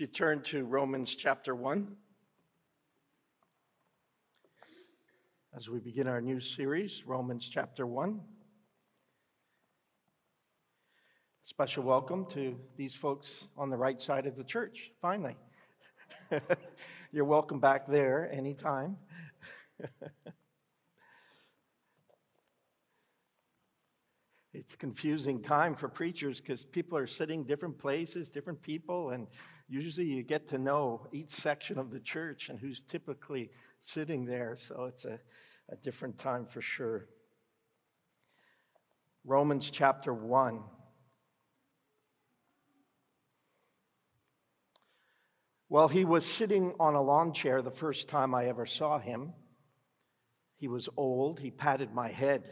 If you turn to Romans chapter 1, as we begin our new series, Romans chapter 1. Special welcome to these folks on the right side of the church, finally. You're welcome back there anytime. it's confusing time for preachers because people are sitting different places, different people, and usually you get to know each section of the church and who's typically sitting there. So it's a, a different time for sure. Romans chapter 1. Well, he was sitting on a lawn chair the first time I ever saw him. He was old. He patted my head.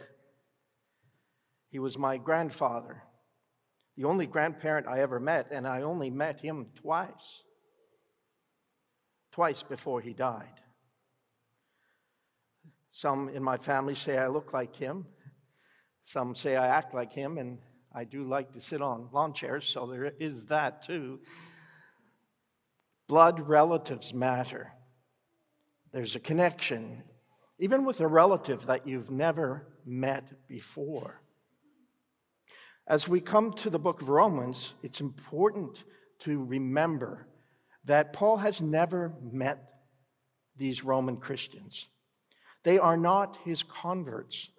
He was my grandfather, the only grandparent I ever met, and I only met him twice. Twice before he died. Some in my family say I look like him. Some say I act like him, and I do like to sit on lawn chairs, so there is that too. Blood relatives matter. There's a connection, even with a relative that you've never met before. As we come to the book of Romans, it's important to remember that Paul has never met these Roman Christians. They are not his converts.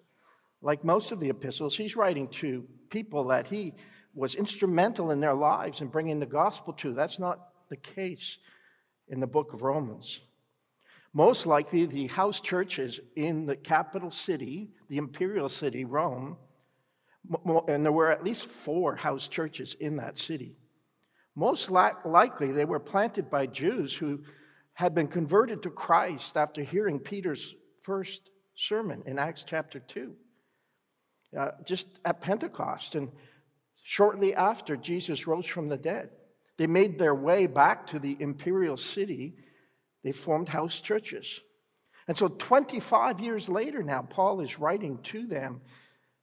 Like most of the epistles, he's writing to people that he was instrumental in their lives in bringing the gospel to. That's not the case in the book of Romans. Most likely, the house churches in the capital city, the imperial city, Rome, and there were at least four house churches in that city. Most likely, they were planted by Jews who had been converted to Christ after hearing Peter's first sermon in Acts chapter 2, uh, just at Pentecost, and shortly after Jesus rose from the dead. They made their way back to the imperial city. They formed house churches. And so, 25 years later now, Paul is writing to them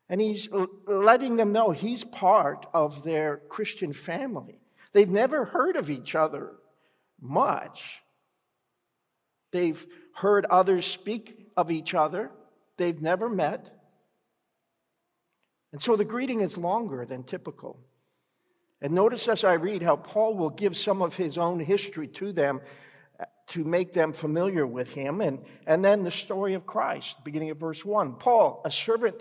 and he's letting them know he's part of their Christian family. They've never heard of each other much. They've heard others speak of each other. They've never met. And so the greeting is longer than typical. And notice as I read how Paul will give some of his own history to them uh, to make them familiar with him. And, and then the story of Christ, beginning at verse 1. Paul, a servant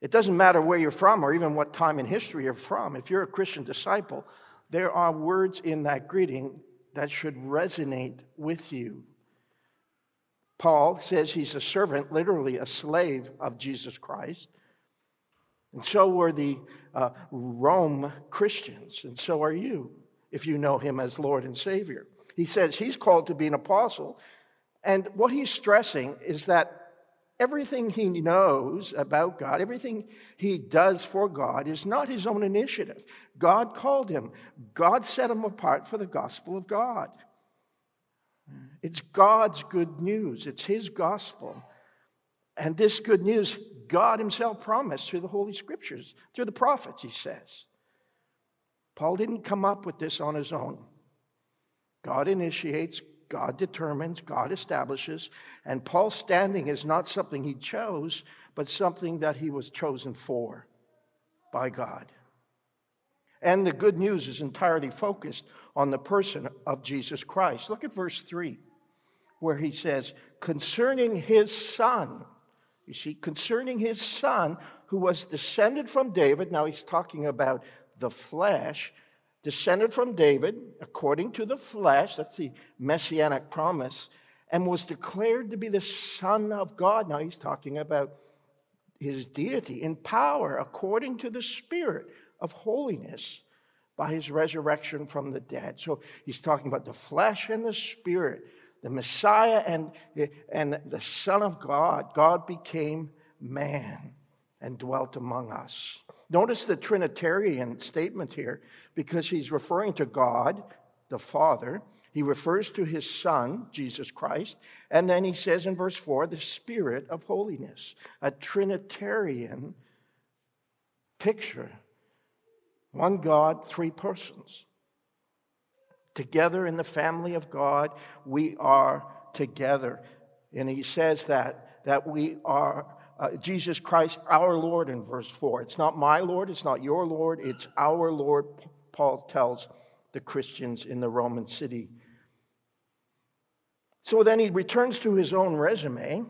It doesn't matter where you're from or even what time in history you're from. If you're a Christian disciple, there are words in that greeting that should resonate with you. Paul says he's a servant, literally a slave of Jesus Christ. And so were the uh, Rome Christians, and so are you if you know him as Lord and Savior. He says he's called to be an apostle. And what he's stressing is that Everything he knows about God, everything he does for God, is not his own initiative. God called him, God set him apart for the gospel of God. It's God's good news, it's his gospel. And this good news, God himself promised through the Holy Scriptures, through the prophets, he says. Paul didn't come up with this on his own. God initiates, God determines, God establishes, and Paul's standing is not something he chose, but something that he was chosen for by God. And the good news is entirely focused on the person of Jesus Christ. Look at verse 3. where he says, concerning his son, you see, concerning his son who was descended from David. Now he's talking about the flesh, descended from David according to the flesh. That's the messianic promise. And was declared to be the Son of God. Now he's talking about his deity in power according to the Spirit of holiness by his resurrection from the dead. So he's talking about the flesh and the spirit, the Messiah and, and the Son of God. God became man and dwelt among us. Notice the Trinitarian statement here because he's referring to God, the Father. He refers to his Son, Jesus Christ. And then he says in verse 4, the Spirit of holiness, a Trinitarian picture one God, three persons. Together in the family of God, we are together. And he says that, that we are uh, Jesus Christ, our Lord, in verse 4. It's not my Lord, it's not your Lord, it's our Lord, Paul tells the Christians in the Roman city. So then he returns to his own resume.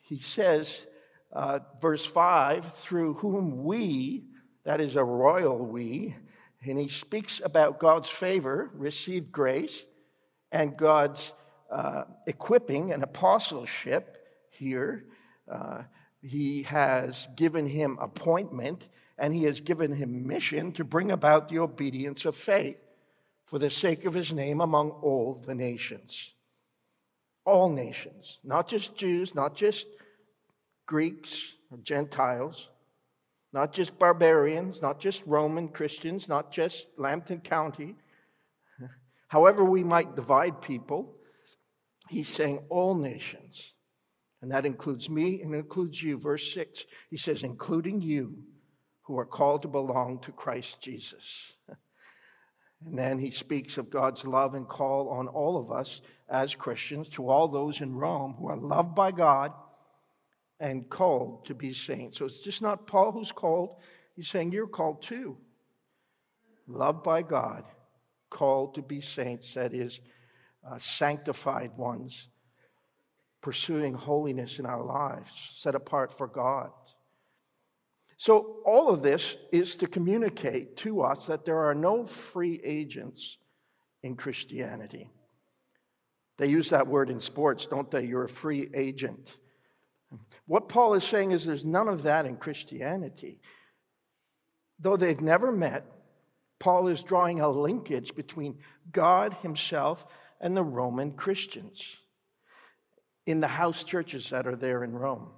He says, uh, verse 5, through whom we, that is a royal we. And he speaks about God's favor, received grace, and God's uh, equipping and apostleship here. Uh, he has given him appointment and he has given him mission to bring about the obedience of faith for the sake of his name among all the nations. All nations, not just Jews, not just Greeks or Gentiles, not just barbarians, not just Roman Christians, not just Lambton County. However, we might divide people, he's saying all nations. And that includes me and includes you. Verse 6, he says, including you who are called to belong to Christ Jesus. And then he speaks of God's love and call on all of us as Christians, to all those in Rome who are loved by God and called to be saints. So it's just not Paul who's called, he's saying you're called too. Loved by God, called to be saints, that is, uh, sanctified ones, pursuing holiness in our lives, set apart for God. So, all of this is to communicate to us that there are no free agents in Christianity. They use that word in sports, don't they? You're a free agent. What Paul is saying is there's none of that in Christianity. Though they've never met, Paul is drawing a linkage between God himself and the Roman Christians in the house churches that are there in Rome.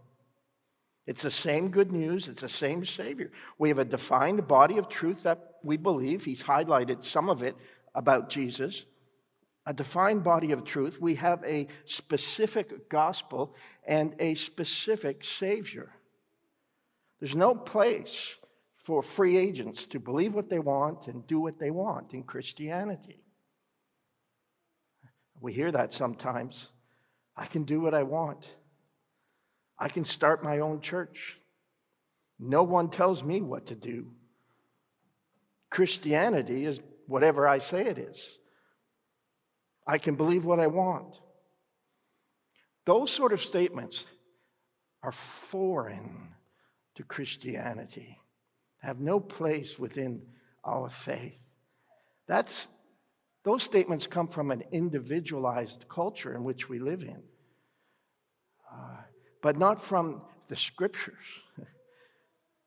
It's the same good news, it's the same Savior. We have a defined body of truth that we believe. He's highlighted some of it about Jesus a defined body of truth. We have a specific gospel and a specific Savior. There's no place for free agents to believe what they want and do what they want in Christianity. We hear that sometimes. I can do what I want. I can start my own church. No one tells me what to do. Christianity is whatever I say it is. I can believe what I want. Those sort of statements are foreign to Christianity, have no place within our faith. That's, those statements come from an individualized culture in which we live in, uh, but not from the scriptures.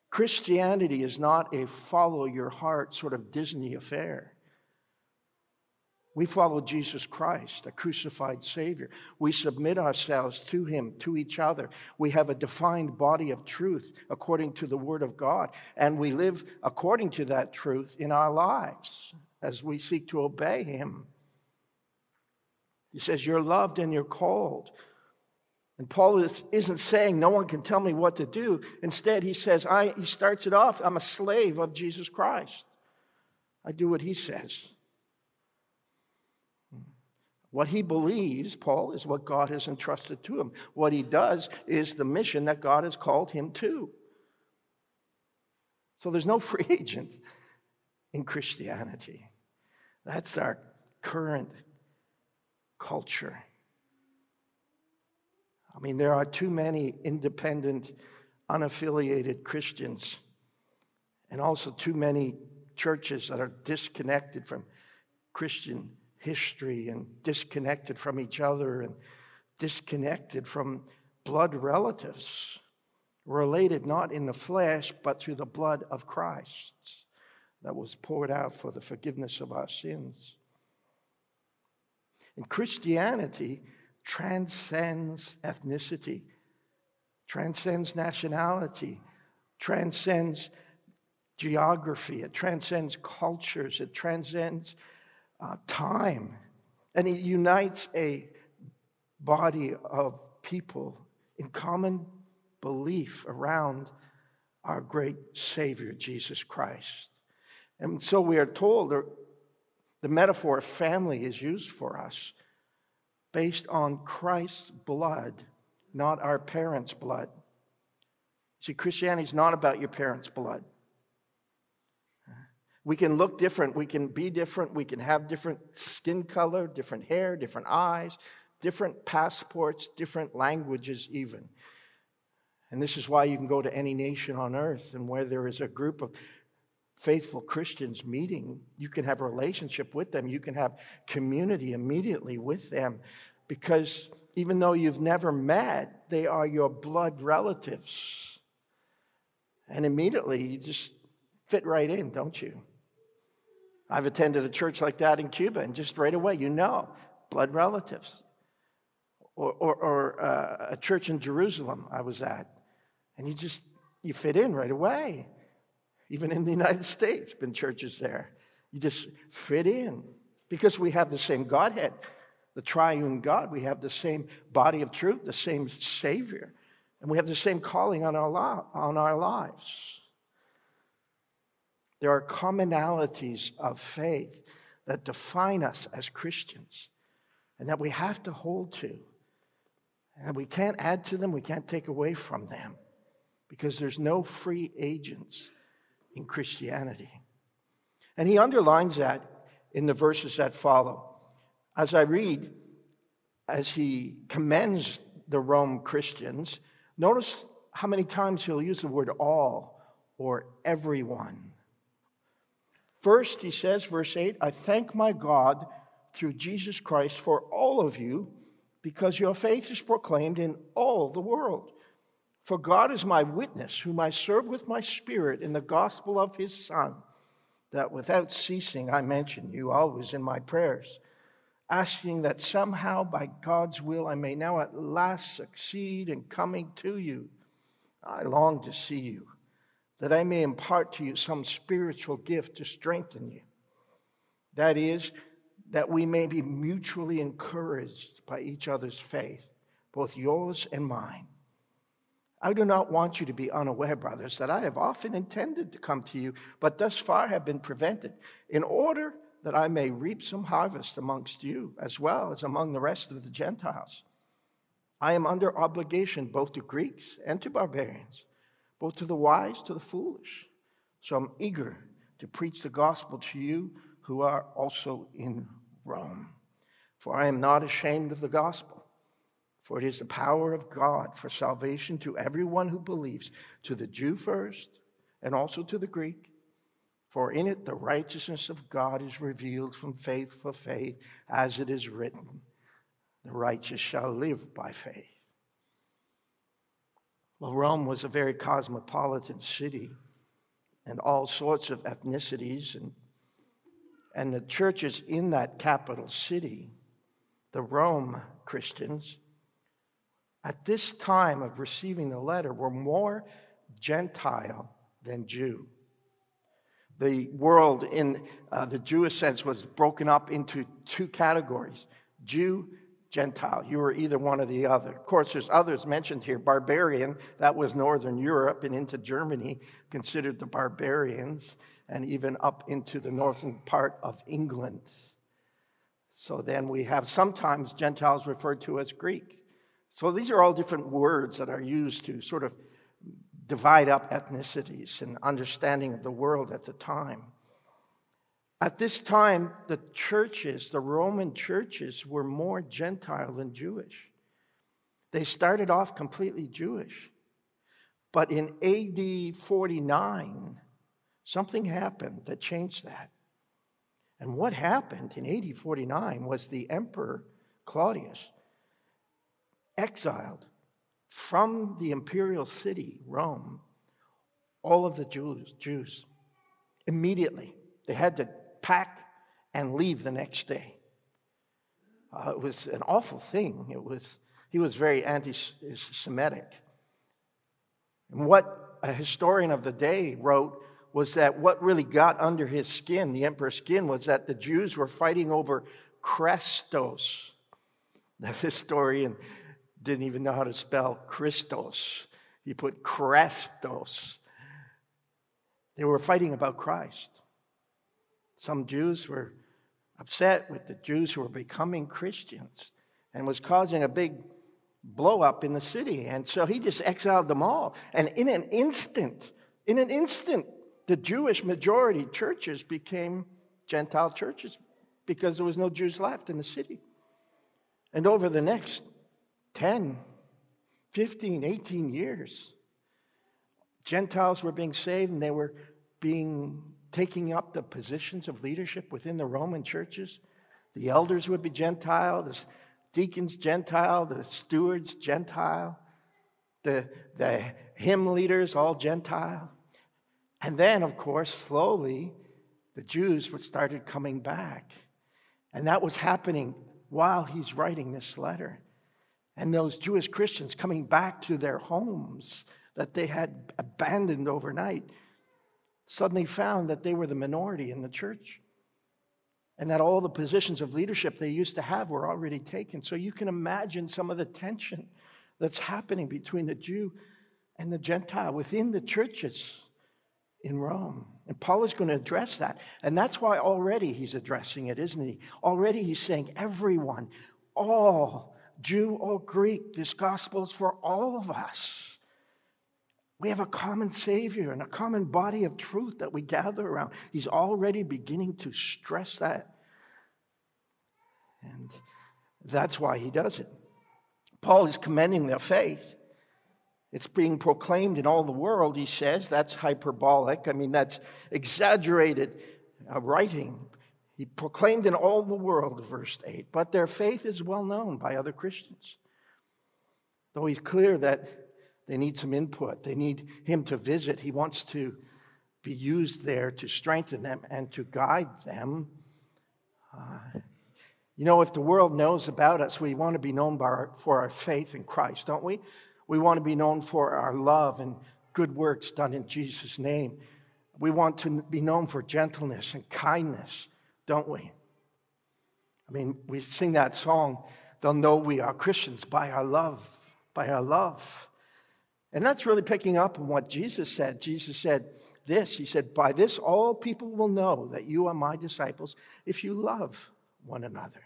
Christianity is not a follow your heart sort of Disney affair. We follow Jesus Christ, a crucified Savior. We submit ourselves to Him, to each other. We have a defined body of truth according to the Word of God, and we live according to that truth in our lives as we seek to obey Him. He says, You're loved and you're called. And Paul is, isn't saying no one can tell me what to do. Instead, he says, I, he starts it off, I'm a slave of Jesus Christ. I do what he says. What he believes, Paul, is what God has entrusted to him. What he does is the mission that God has called him to. So there's no free agent in Christianity. That's our current culture. I mean, there are too many independent, unaffiliated Christians, and also too many churches that are disconnected from Christian history and disconnected from each other and disconnected from blood relatives, related not in the flesh, but through the blood of Christ that was poured out for the forgiveness of our sins. And Christianity transcends ethnicity, transcends nationality, transcends geography, it transcends cultures, it transcends uh, time, and it unites a body of people in common belief around our great Savior, Jesus Christ. And so we are told the metaphor of family is used for us based on Christ's blood, not our parents' blood. See, Christianity is not about your parents' blood. We can look different, we can be different, we can have different skin color, different hair, different eyes, different passports, different languages, even. And this is why you can go to any nation on earth and where there is a group of faithful Christians meeting, you can have a relationship with them. You can have community immediately with them because even though you've never met, they are your blood relatives. And immediately you just fit right in, don't you? I've attended a church like that in Cuba, and just right away, you know, blood relatives. Or, or, or uh, a church in Jerusalem I was at, and you just you fit in right away. Even in the United States, been churches there. You just fit in because we have the same Godhead, the triune God. We have the same body of truth, the same Savior, and we have the same calling on our, lo- on our lives. There are commonalities of faith that define us as Christians and that we have to hold to. And we can't add to them, we can't take away from them because there's no free agents in Christianity. And he underlines that in the verses that follow. As I read, as he commends the Rome Christians, notice how many times he'll use the word all or everyone. First, he says, verse 8, I thank my God through Jesus Christ for all of you because your faith is proclaimed in all the world. For God is my witness, whom I serve with my spirit in the gospel of his Son, that without ceasing I mention you always in my prayers, asking that somehow by God's will I may now at last succeed in coming to you. I long to see you, that I may impart to you some spiritual gift to strengthen you. That is, that we may be mutually encouraged by each other's faith, both yours and mine. I do not want you to be unaware, brothers, that I have often intended to come to you, but thus far have been prevented, in order that I may reap some harvest amongst you, as well as among the rest of the Gentiles. I am under obligation both to Greeks and to barbarians, both to the wise, to the foolish. So I'm eager to preach the gospel to you who are also in Rome. For I am not ashamed of the gospel for it is the power of God for salvation to everyone who believes, to the Jew first, and also to the Greek. For in it the righteousness of God is revealed from faith for faith, as it is written, the righteous shall live by faith. Well, Rome was a very cosmopolitan city, and all sorts of ethnicities, and, and the churches in that capital city, the Rome Christians, at this time of receiving the letter were more Gentile than Jew. The world in uh, the Jewish sense was broken up into two categories Jew, Gentile. You were either one or the other. Of course, there's others mentioned here. Barbarian, that was Northern Europe and into Germany, considered the barbarians, and even up into the northern part of England. So then we have sometimes Gentiles referred to as Greek. So these are all different words that are used to sort of divide up ethnicities and understanding of the world at the time. At this time, the churches, the Roman churches, were more Gentile than Jewish. They started off completely Jewish. But in AD 49, something happened that changed that. And what happened in AD 49 was the Emperor Claudius exiled from the imperial city, Rome, all of the Jews, Jews immediately. They had to pack and leave the next day. Uh, it was an awful thing. It was, he was very anti Semitic. And what a historian of the day wrote was that what really got under his skin, the emperor's skin, was that the Jews were fighting over Christos. The historian didn't even know how to spell Christos. He put Chrestus. They were fighting about Christ. Some Jews were upset with the Jews who were becoming Christians and was causing a big blow up in the city. And so he just exiled them all. And in an instant, in an instant, the Jewish majority churches became Gentile churches because there was no Jews left in the city. And over the next 10, 15, 18 years, Gentiles were being saved and they were being taking up the positions of leadership within the Roman churches. The elders would be Gentile, the deacons Gentile, the stewards Gentile, the, the hymn leaders all Gentile. And then, of course, slowly, the Jews started coming back. And that was happening while he's writing this letter. And those Jewish Christians coming back to their homes that they had abandoned overnight suddenly found that they were the minority in the church and that all the positions of leadership they used to have were already taken. So you can imagine some of the tension that's happening between the Jew and the Gentile within the churches in Rome. And Paul is going to address that. And that's why already he's addressing it, isn't he? Already he's saying, everyone, all, Jew or Greek, this gospel is for all of us. We have a common Savior and a common body of truth that we gather around. He's already beginning to stress that. And that's why he does it. Paul is commending their faith. It's being proclaimed in all the world, he says. That's hyperbolic. I mean, that's exaggerated uh, writing. He proclaimed in all the world, verse 8. But their faith is well known by other Christians. Though he's clear that they need some input, they need him to visit. He wants to be used there to strengthen them and to guide them. Uh, you know, if the world knows about us, we want to be known our, for our faith in Christ, don't we? We want to be known for our love and good works done in Jesus' name. We want to be known for gentleness and kindness, don't we? I mean, we sing that song, they'll know we are Christians by our love, by our love. And that's really picking up on what Jesus said. Jesus said this He said, By this all people will know that you are my disciples if you love one another.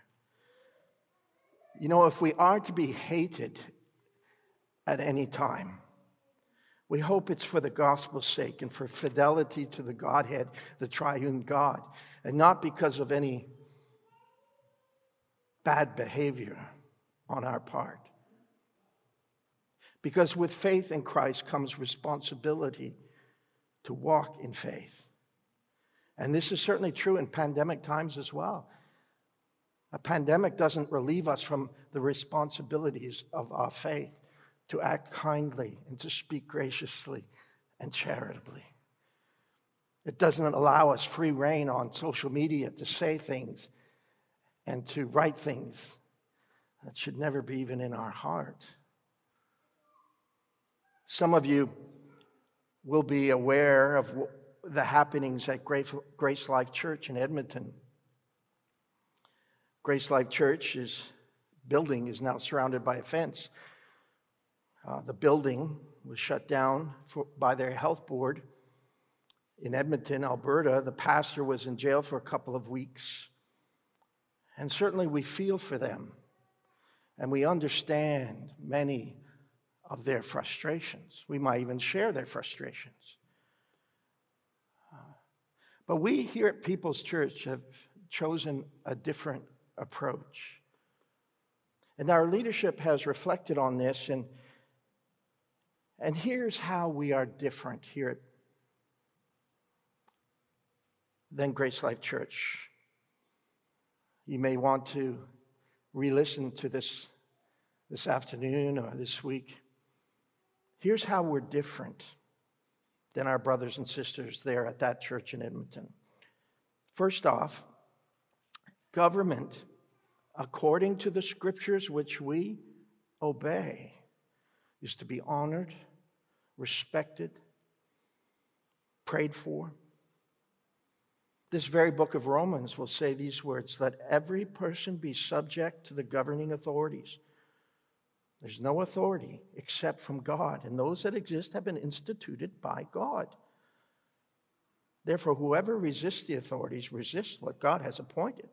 You know, if we are to be hated at any time. We hope it's for the gospel's sake and for fidelity to the Godhead, the triune God, and not because of any bad behavior on our part. Because with faith in Christ comes responsibility to walk in faith. And this is certainly true in pandemic times as well. A pandemic doesn't relieve us from the responsibilities of our faith to act kindly and to speak graciously and charitably. It doesn't allow us free reign on social media to say things and to write things that should never be even in our heart. Some of you will be aware of the happenings at Grace Life Church in Edmonton. Grace Life Church's building is now surrounded by a fence uh, the building was shut down for, by their health board in Edmonton, Alberta. The pastor was in jail for a couple of weeks. And certainly we feel for them. And we understand many of their frustrations. We might even share their frustrations. Uh, but we here at People's Church have chosen a different approach. And our leadership has reflected on this, and, and here's how we are different here than Grace Life Church. You may want to re listen to this this afternoon or this week. Here's how we're different than our brothers and sisters there at that church in Edmonton. First off, government, according to the scriptures which we obey, is to be honored, respected, prayed for. This very book of Romans will say these words let every person be subject to the governing authorities. There's no authority except from God, and those that exist have been instituted by God. Therefore, whoever resists the authorities resists what God has appointed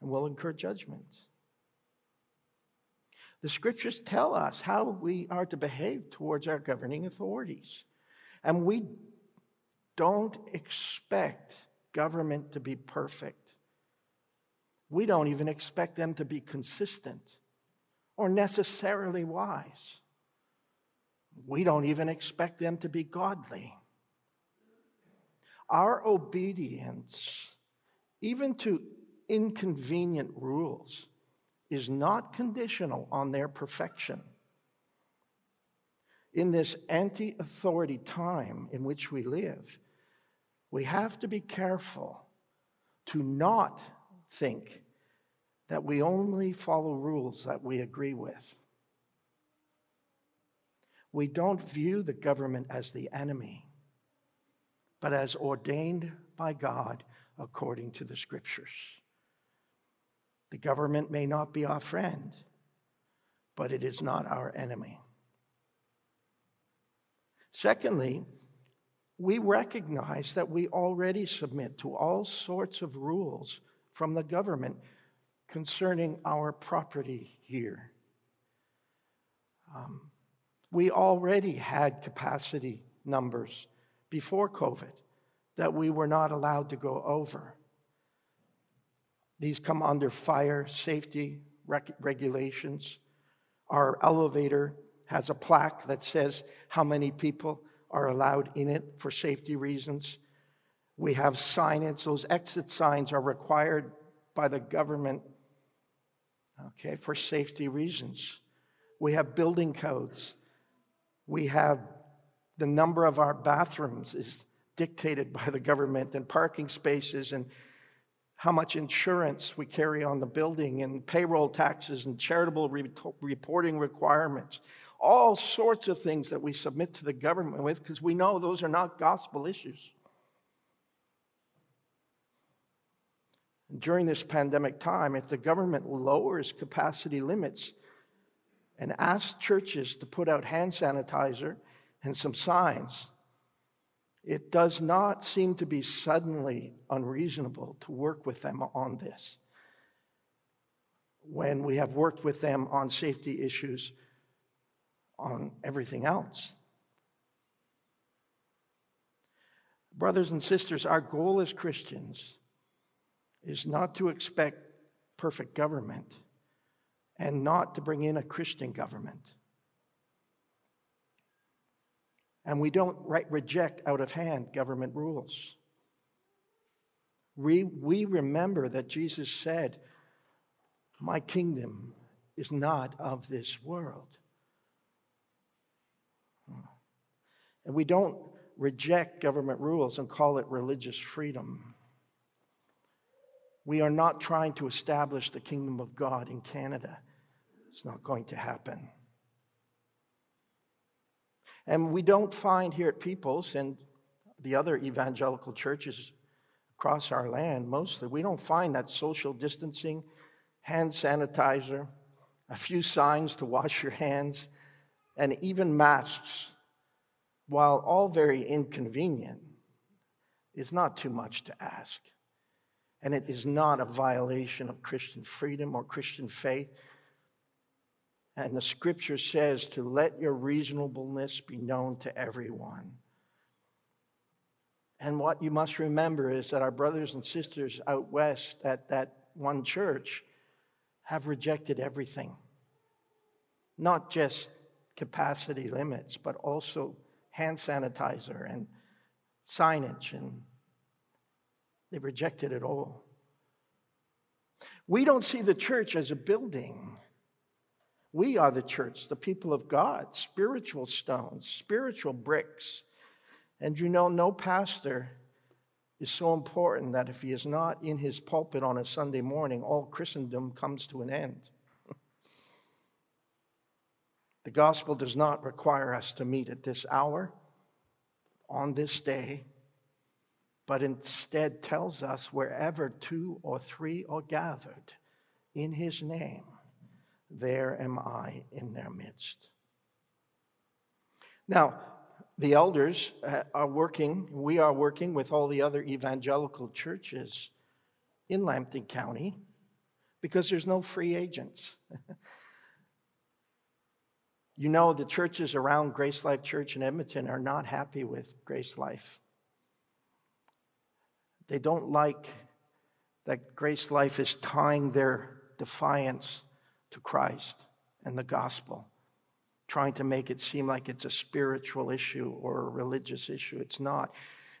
and will incur judgment. The scriptures tell us how we are to behave towards our governing authorities. And we don't expect government to be perfect. We don't even expect them to be consistent or necessarily wise. We don't even expect them to be godly. Our obedience, even to inconvenient rules, is not conditional on their perfection. In this anti authority time in which we live, we have to be careful to not think that we only follow rules that we agree with. We don't view the government as the enemy, but as ordained by God according to the scriptures. The government may not be our friend, but it is not our enemy. Secondly, we recognize that we already submit to all sorts of rules from the government concerning our property here. Um, we already had capacity numbers before COVID that we were not allowed to go over. These come under fire safety regulations. Our elevator has a plaque that says how many people are allowed in it for safety reasons. We have signage, those exit signs are required by the government okay, for safety reasons. We have building codes. We have the number of our bathrooms is dictated by the government and parking spaces and how much insurance we carry on the building and payroll taxes and charitable re- reporting requirements. All sorts of things that we submit to the government with because we know those are not gospel issues. during this pandemic time, if the government lowers capacity limits and asks churches to put out hand sanitizer and some signs, it does not seem to be suddenly unreasonable to work with them on this. When we have worked with them on safety issues, on everything else. Brothers and sisters, our goal as Christians is not to expect perfect government and not to bring in a Christian government. And we don't re- reject out of hand government rules. We, we remember that Jesus said, My kingdom is not of this world. And we don't reject government rules and call it religious freedom. We are not trying to establish the kingdom of God in Canada. It's not going to happen. And we don't find here at Peoples and the other evangelical churches across our land, mostly, we don't find that social distancing, hand sanitizer, a few signs to wash your hands, and even masks, while all very inconvenient, is not too much to ask and it is not a violation of Christian freedom or Christian faith. And the scripture says to let your reasonableness be known to everyone. And what you must remember is that our brothers and sisters out west at that one church have rejected everything. Not just capacity limits, but also hand sanitizer and signage, and they've rejected it all. We don't see the church as a building. We are the church, the people of God, spiritual stones, spiritual bricks. And you know, no pastor is so important that if he is not in his pulpit on a Sunday morning, all Christendom comes to an end. the gospel does not require us to meet at this hour, on this day, but instead tells us wherever two or three are gathered in his name, there am I in their midst. Now, the elders uh, are working, we are working with all the other evangelical churches in Lambton County because there's no free agents. you know, the churches around Grace Life Church in Edmonton are not happy with Grace Life. They don't like that Grace Life is tying their defiance to Christ and the gospel trying to make it seem like it's a spiritual issue or a religious issue. It's not,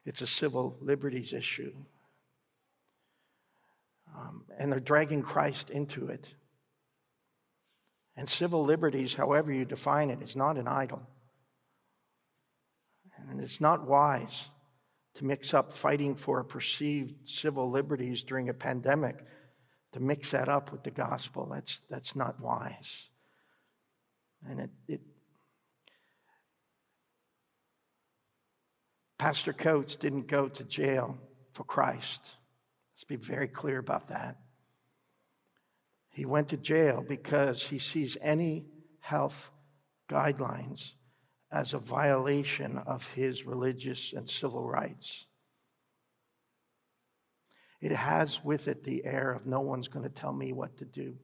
it's a civil liberties issue. Um, and they're dragging Christ into it. And civil liberties, however you define it, is not an idol. And it's not wise to mix up fighting for perceived civil liberties during a pandemic, to mix that up with the gospel. That's, that's not wise. And it, it Pastor Coates didn't go to jail for Christ. Let's be very clear about that. He went to jail because he sees any health guidelines as a violation of his religious and civil rights. It has with it the air of no one's going to tell me what to do.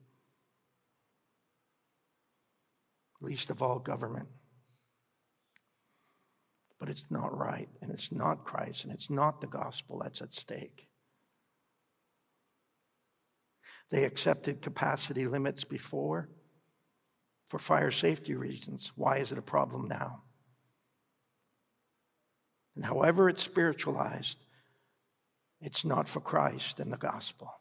least of all government. But it's not right, and it's not Christ, and it's not the gospel that's at stake. They accepted capacity limits before for fire safety reasons. Why is it a problem now? And however it's spiritualized, it's not for Christ and the gospel.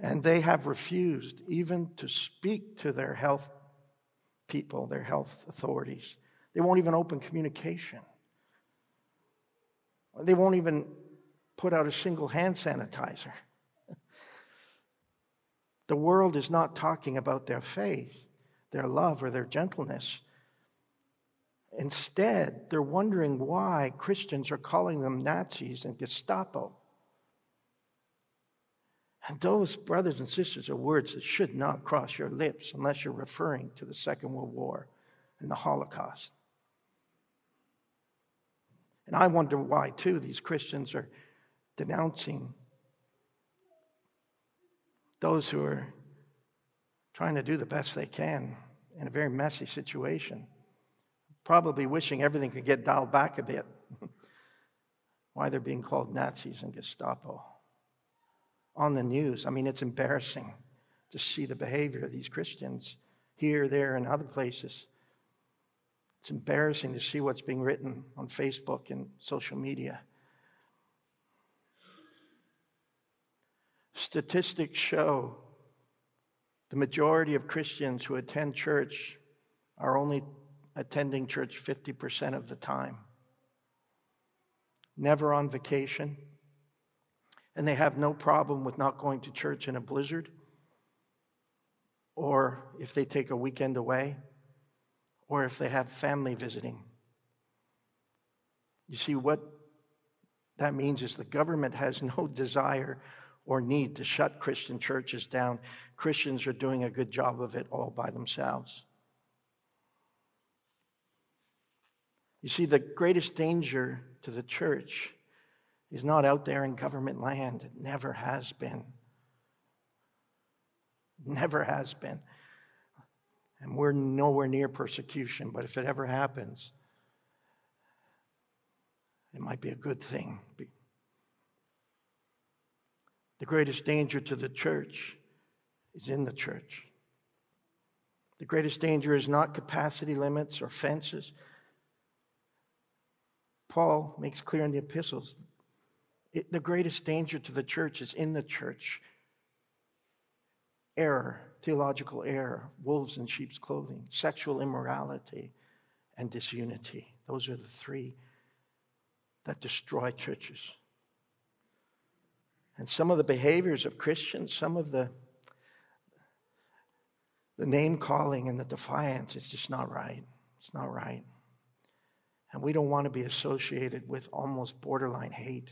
And they have refused even to speak to their health people, their health authorities. They won't even open communication. They won't even put out a single hand sanitizer. the world is not talking about their faith, their love, or their gentleness. Instead, they're wondering why Christians are calling them Nazis and Gestapo. And those, brothers and sisters, are words that should not cross your lips unless you're referring to the Second World War and the Holocaust. And I wonder why, too, these Christians are denouncing those who are trying to do the best they can in a very messy situation, probably wishing everything could get dialed back a bit. why they're being called Nazis and Gestapo on the news. I mean, it's embarrassing to see the behavior of these Christians here, there, and other places. It's embarrassing to see what's being written on Facebook and social media. Statistics show the majority of Christians who attend church are only attending church 50% of the time. Never on vacation and they have no problem with not going to church in a blizzard, or if they take a weekend away, or if they have family visiting. You see, what that means is the government has no desire or need to shut Christian churches down. Christians are doing a good job of it all by themselves. You see, the greatest danger to the church is not out there in government land. It never has been. Never has been. And we're nowhere near persecution, but if it ever happens, it might be a good thing. The greatest danger to the church is in the church. The greatest danger is not capacity limits or fences. Paul makes clear in the epistles it, the greatest danger to the church is in the church error, theological error, wolves in sheep's clothing, sexual immorality, and disunity. Those are the three that destroy churches. And some of the behaviors of Christians, some of the the name calling and the defiance is just not right. It's not right. And we don't want to be associated with almost borderline hate.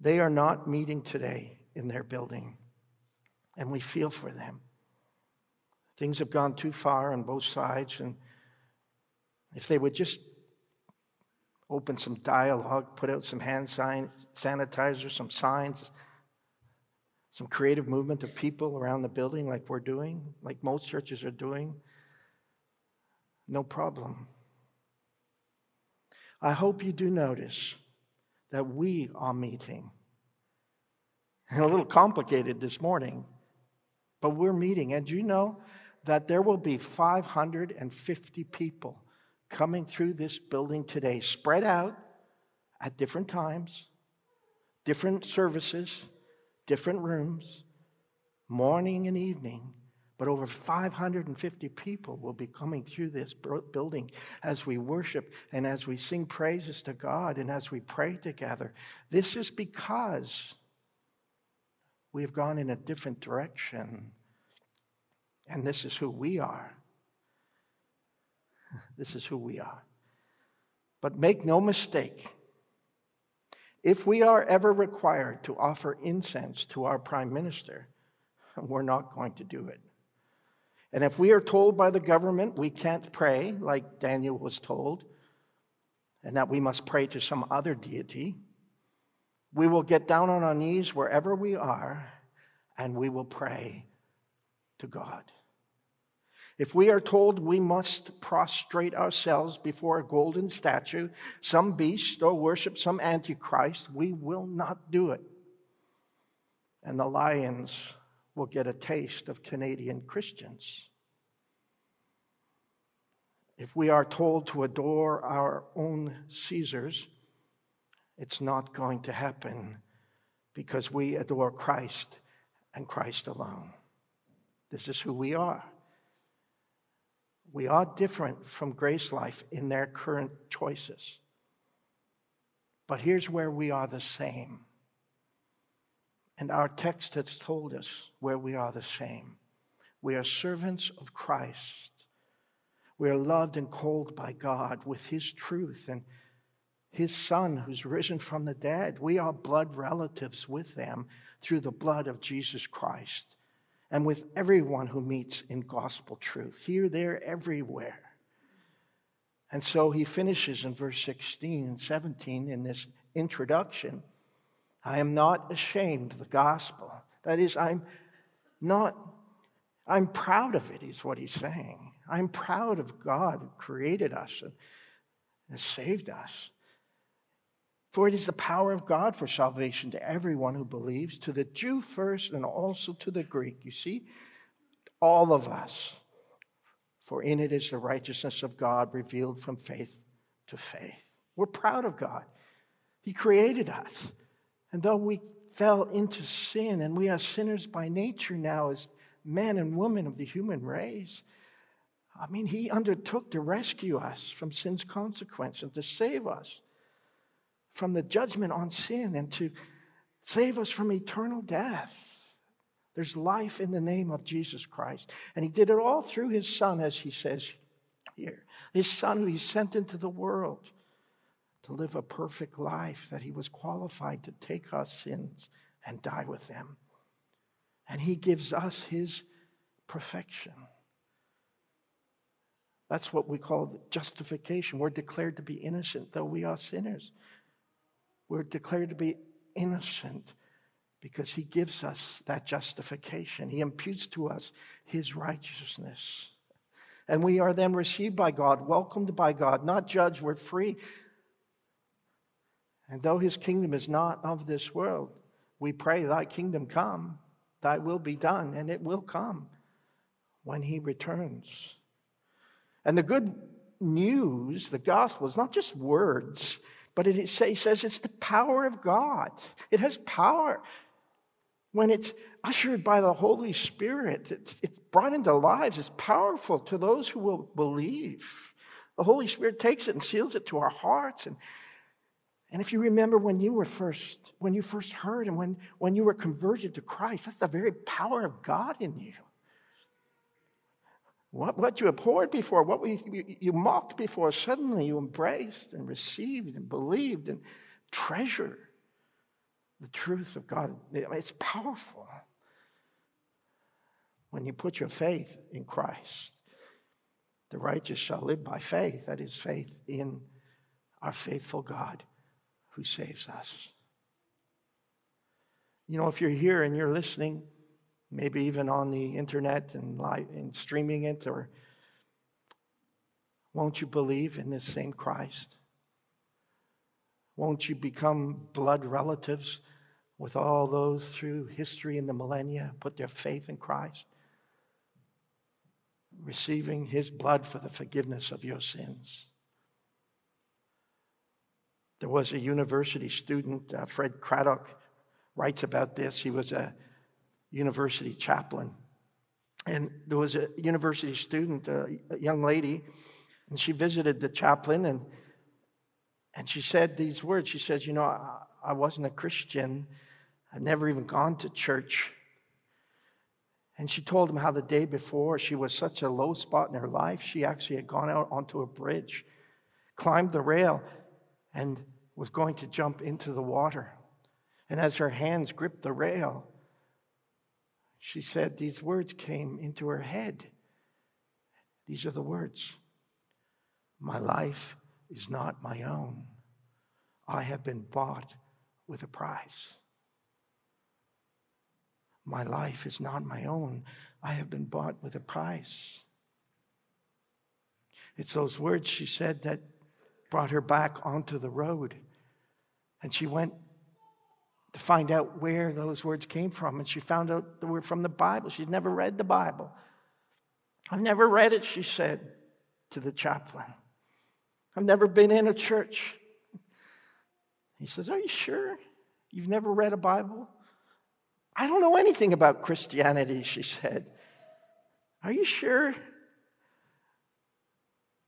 They are not meeting today in their building, and we feel for them. Things have gone too far on both sides, and if they would just open some dialogue, put out some hand sign, sanitizer, some signs, some creative movement of people around the building, like we're doing, like most churches are doing, no problem. I hope you do notice that we are meeting. A little complicated this morning, but we're meeting. And you know that there will be 550 people coming through this building today, spread out at different times, different services, different rooms, morning and evening. But over 550 people will be coming through this building as we worship and as we sing praises to God and as we pray together. This is because we have gone in a different direction. And this is who we are. This is who we are. But make no mistake, if we are ever required to offer incense to our prime minister, we're not going to do it. And if we are told by the government we can't pray, like Daniel was told, and that we must pray to some other deity, we will get down on our knees wherever we are and we will pray to God. If we are told we must prostrate ourselves before a golden statue, some beast, or worship some antichrist, we will not do it. And the lions will get a taste of Canadian Christians. If we are told to adore our own Caesars, it's not going to happen because we adore Christ and Christ alone. This is who we are. We are different from Grace Life in their current choices. But here's where we are the same. And our text has told us where we are the same. We are servants of Christ. We are loved and called by God with His truth and His Son who's risen from the dead. We are blood relatives with them through the blood of Jesus Christ and with everyone who meets in gospel truth, here, there, everywhere. And so he finishes in verse 16 and 17 in this introduction I am not ashamed of the gospel. That is, I'm not, I'm proud of it, is what he's saying. I'm proud of God who created us and has saved us. For it is the power of God for salvation to everyone who believes, to the Jew first and also to the Greek. You see, all of us. For in it is the righteousness of God revealed from faith to faith. We're proud of God. He created us. And though we fell into sin and we are sinners by nature now as men and women of the human race, I mean, He undertook to rescue us from sin's consequence and to save us from the judgment on sin and to save us from eternal death. There's life in the name of Jesus Christ. And he did it all through his son, as he says here. His son, who he sent into the world to live a perfect life, that he was qualified to take our sins and die with them. And he gives us his perfection. That's what we call justification. We're declared to be innocent, though we are sinners. We're declared to be innocent because he gives us that justification. He imputes to us his righteousness. And we are then received by God, welcomed by God, not judged, we're free. And though his kingdom is not of this world, we pray, Thy kingdom come, Thy will be done, and it will come when He returns. And the good news, the gospel, is not just words, but it says it's the power of God. It has power. When it's ushered by the Holy Spirit, it's, it's brought into lives, it's powerful to those who will believe. The Holy Spirit takes it and seals it to our hearts. And, and if you remember when you were first, when you first heard and when, when you were converted to Christ, that's the very power of God in you. What, what you abhorred before, what we, you, you mocked before, suddenly you embraced and received and believed and treasured the truth of God. It's powerful when you put your faith in Christ. The righteous shall live by faith, that is, faith in our faithful God who saves us. You know, if you're here and you're listening, maybe even on the internet and live and streaming it, or won't you believe in this same Christ? Won't you become blood relatives with all those through history and the millennia put their faith in Christ? Receiving his blood for the forgiveness of your sins. There was a university student, uh, Fred Craddock writes about this. He was a university chaplain. And there was a university student, a young lady, and she visited the chaplain and, and she said these words. She says, You know, I, I wasn't a Christian, I'd never even gone to church. And she told him how the day before she was such a low spot in her life, she actually had gone out onto a bridge, climbed the rail, and was going to jump into the water. And as her hands gripped the rail, she said these words came into her head. These are the words My life is not my own. I have been bought with a price. My life is not my own. I have been bought with a price. It's those words she said that brought her back onto the road. And she went to find out where those words came from. And she found out they were from the Bible. She'd never read the Bible. I've never read it, she said to the chaplain. I've never been in a church. He says, Are you sure you've never read a Bible? I don't know anything about Christianity, she said. Are you sure?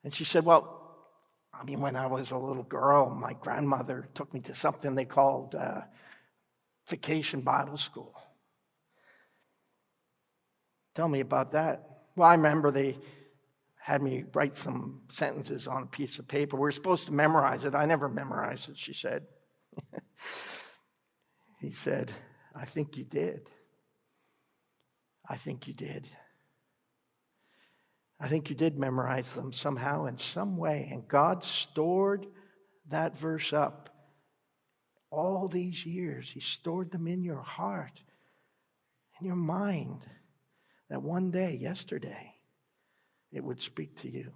And she said, Well, I mean, when I was a little girl, my grandmother took me to something they called uh, Vacation Bible School. Tell me about that. Well, I remember they had me write some sentences on a piece of paper. We were supposed to memorize it. I never memorized it, she said. he said, I think you did. I think you did. I think you did memorize them somehow in some way. And God stored that verse up all these years. He stored them in your heart, in your mind, that one day, yesterday, it would speak to you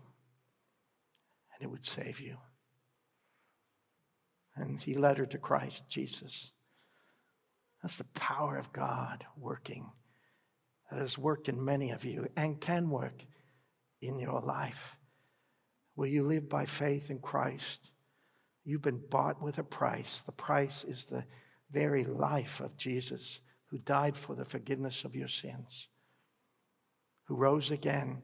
and it would save you. And he led her to Christ Jesus. That's the power of God working. That has worked in many of you and can work in your life. Will you live by faith in Christ? You've been bought with a price. The price is the very life of Jesus, who died for the forgiveness of your sins, who rose again,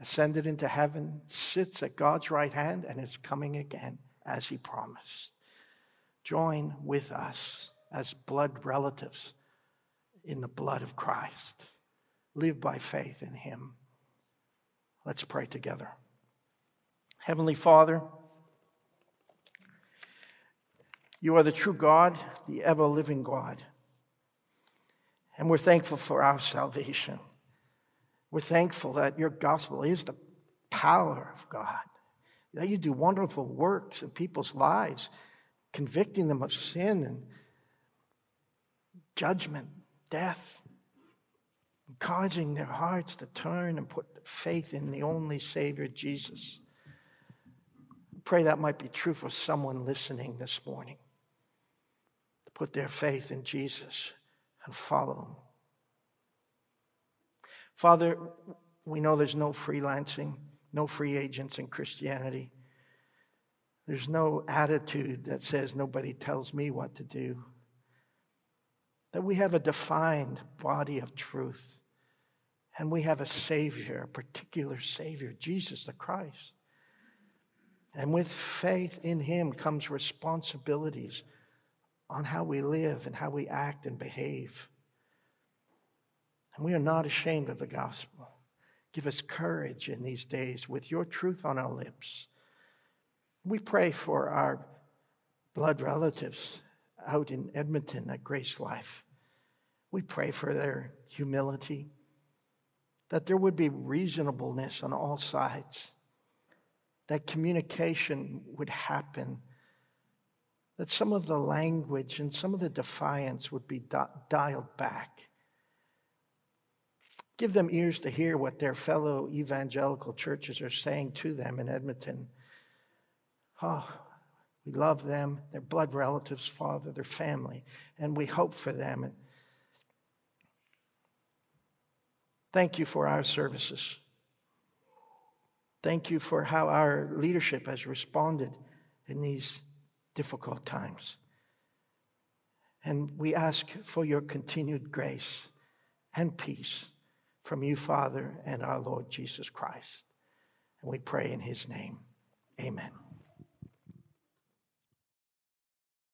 ascended into heaven, sits at God's right hand, and is coming again as he promised. Join with us as blood relatives in the blood of Christ. Live by faith in him. Let's pray together. Heavenly Father, you are the true God, the ever living God. And we're thankful for our salvation. We're thankful that your gospel is the power of God, that you do wonderful works in people's lives, convicting them of sin and judgment, death, causing their hearts to turn and put faith in the only Savior, Jesus. Pray that might be true for someone listening this morning. The put their faith in Jesus and follow him. Father, we know there's no freelancing, no free agents in Christianity. There's no attitude that says nobody tells me what to do. That we have a defined body of truth. And we have a Savior, a particular Savior, Jesus the Christ. And with faith in Him comes responsibilities on how we live and how we act and behave. And we are not ashamed of the gospel. Give us courage in these days with your truth on our lips. We pray for our blood relatives out in Edmonton at Grace Life. We pray for their humility, that there would be reasonableness on all sides, that communication would happen, that some of the language and some of the defiance would be dialed back Give them ears to hear what their fellow evangelical churches are saying to them in Edmonton. Oh, we love them, their blood relatives, Father, their family, and we hope for them. Thank you for our services. Thank you for how our leadership has responded in these difficult times. And we ask for your continued grace and peace from you, Father, and our Lord Jesus Christ. And we pray in his name. Amen.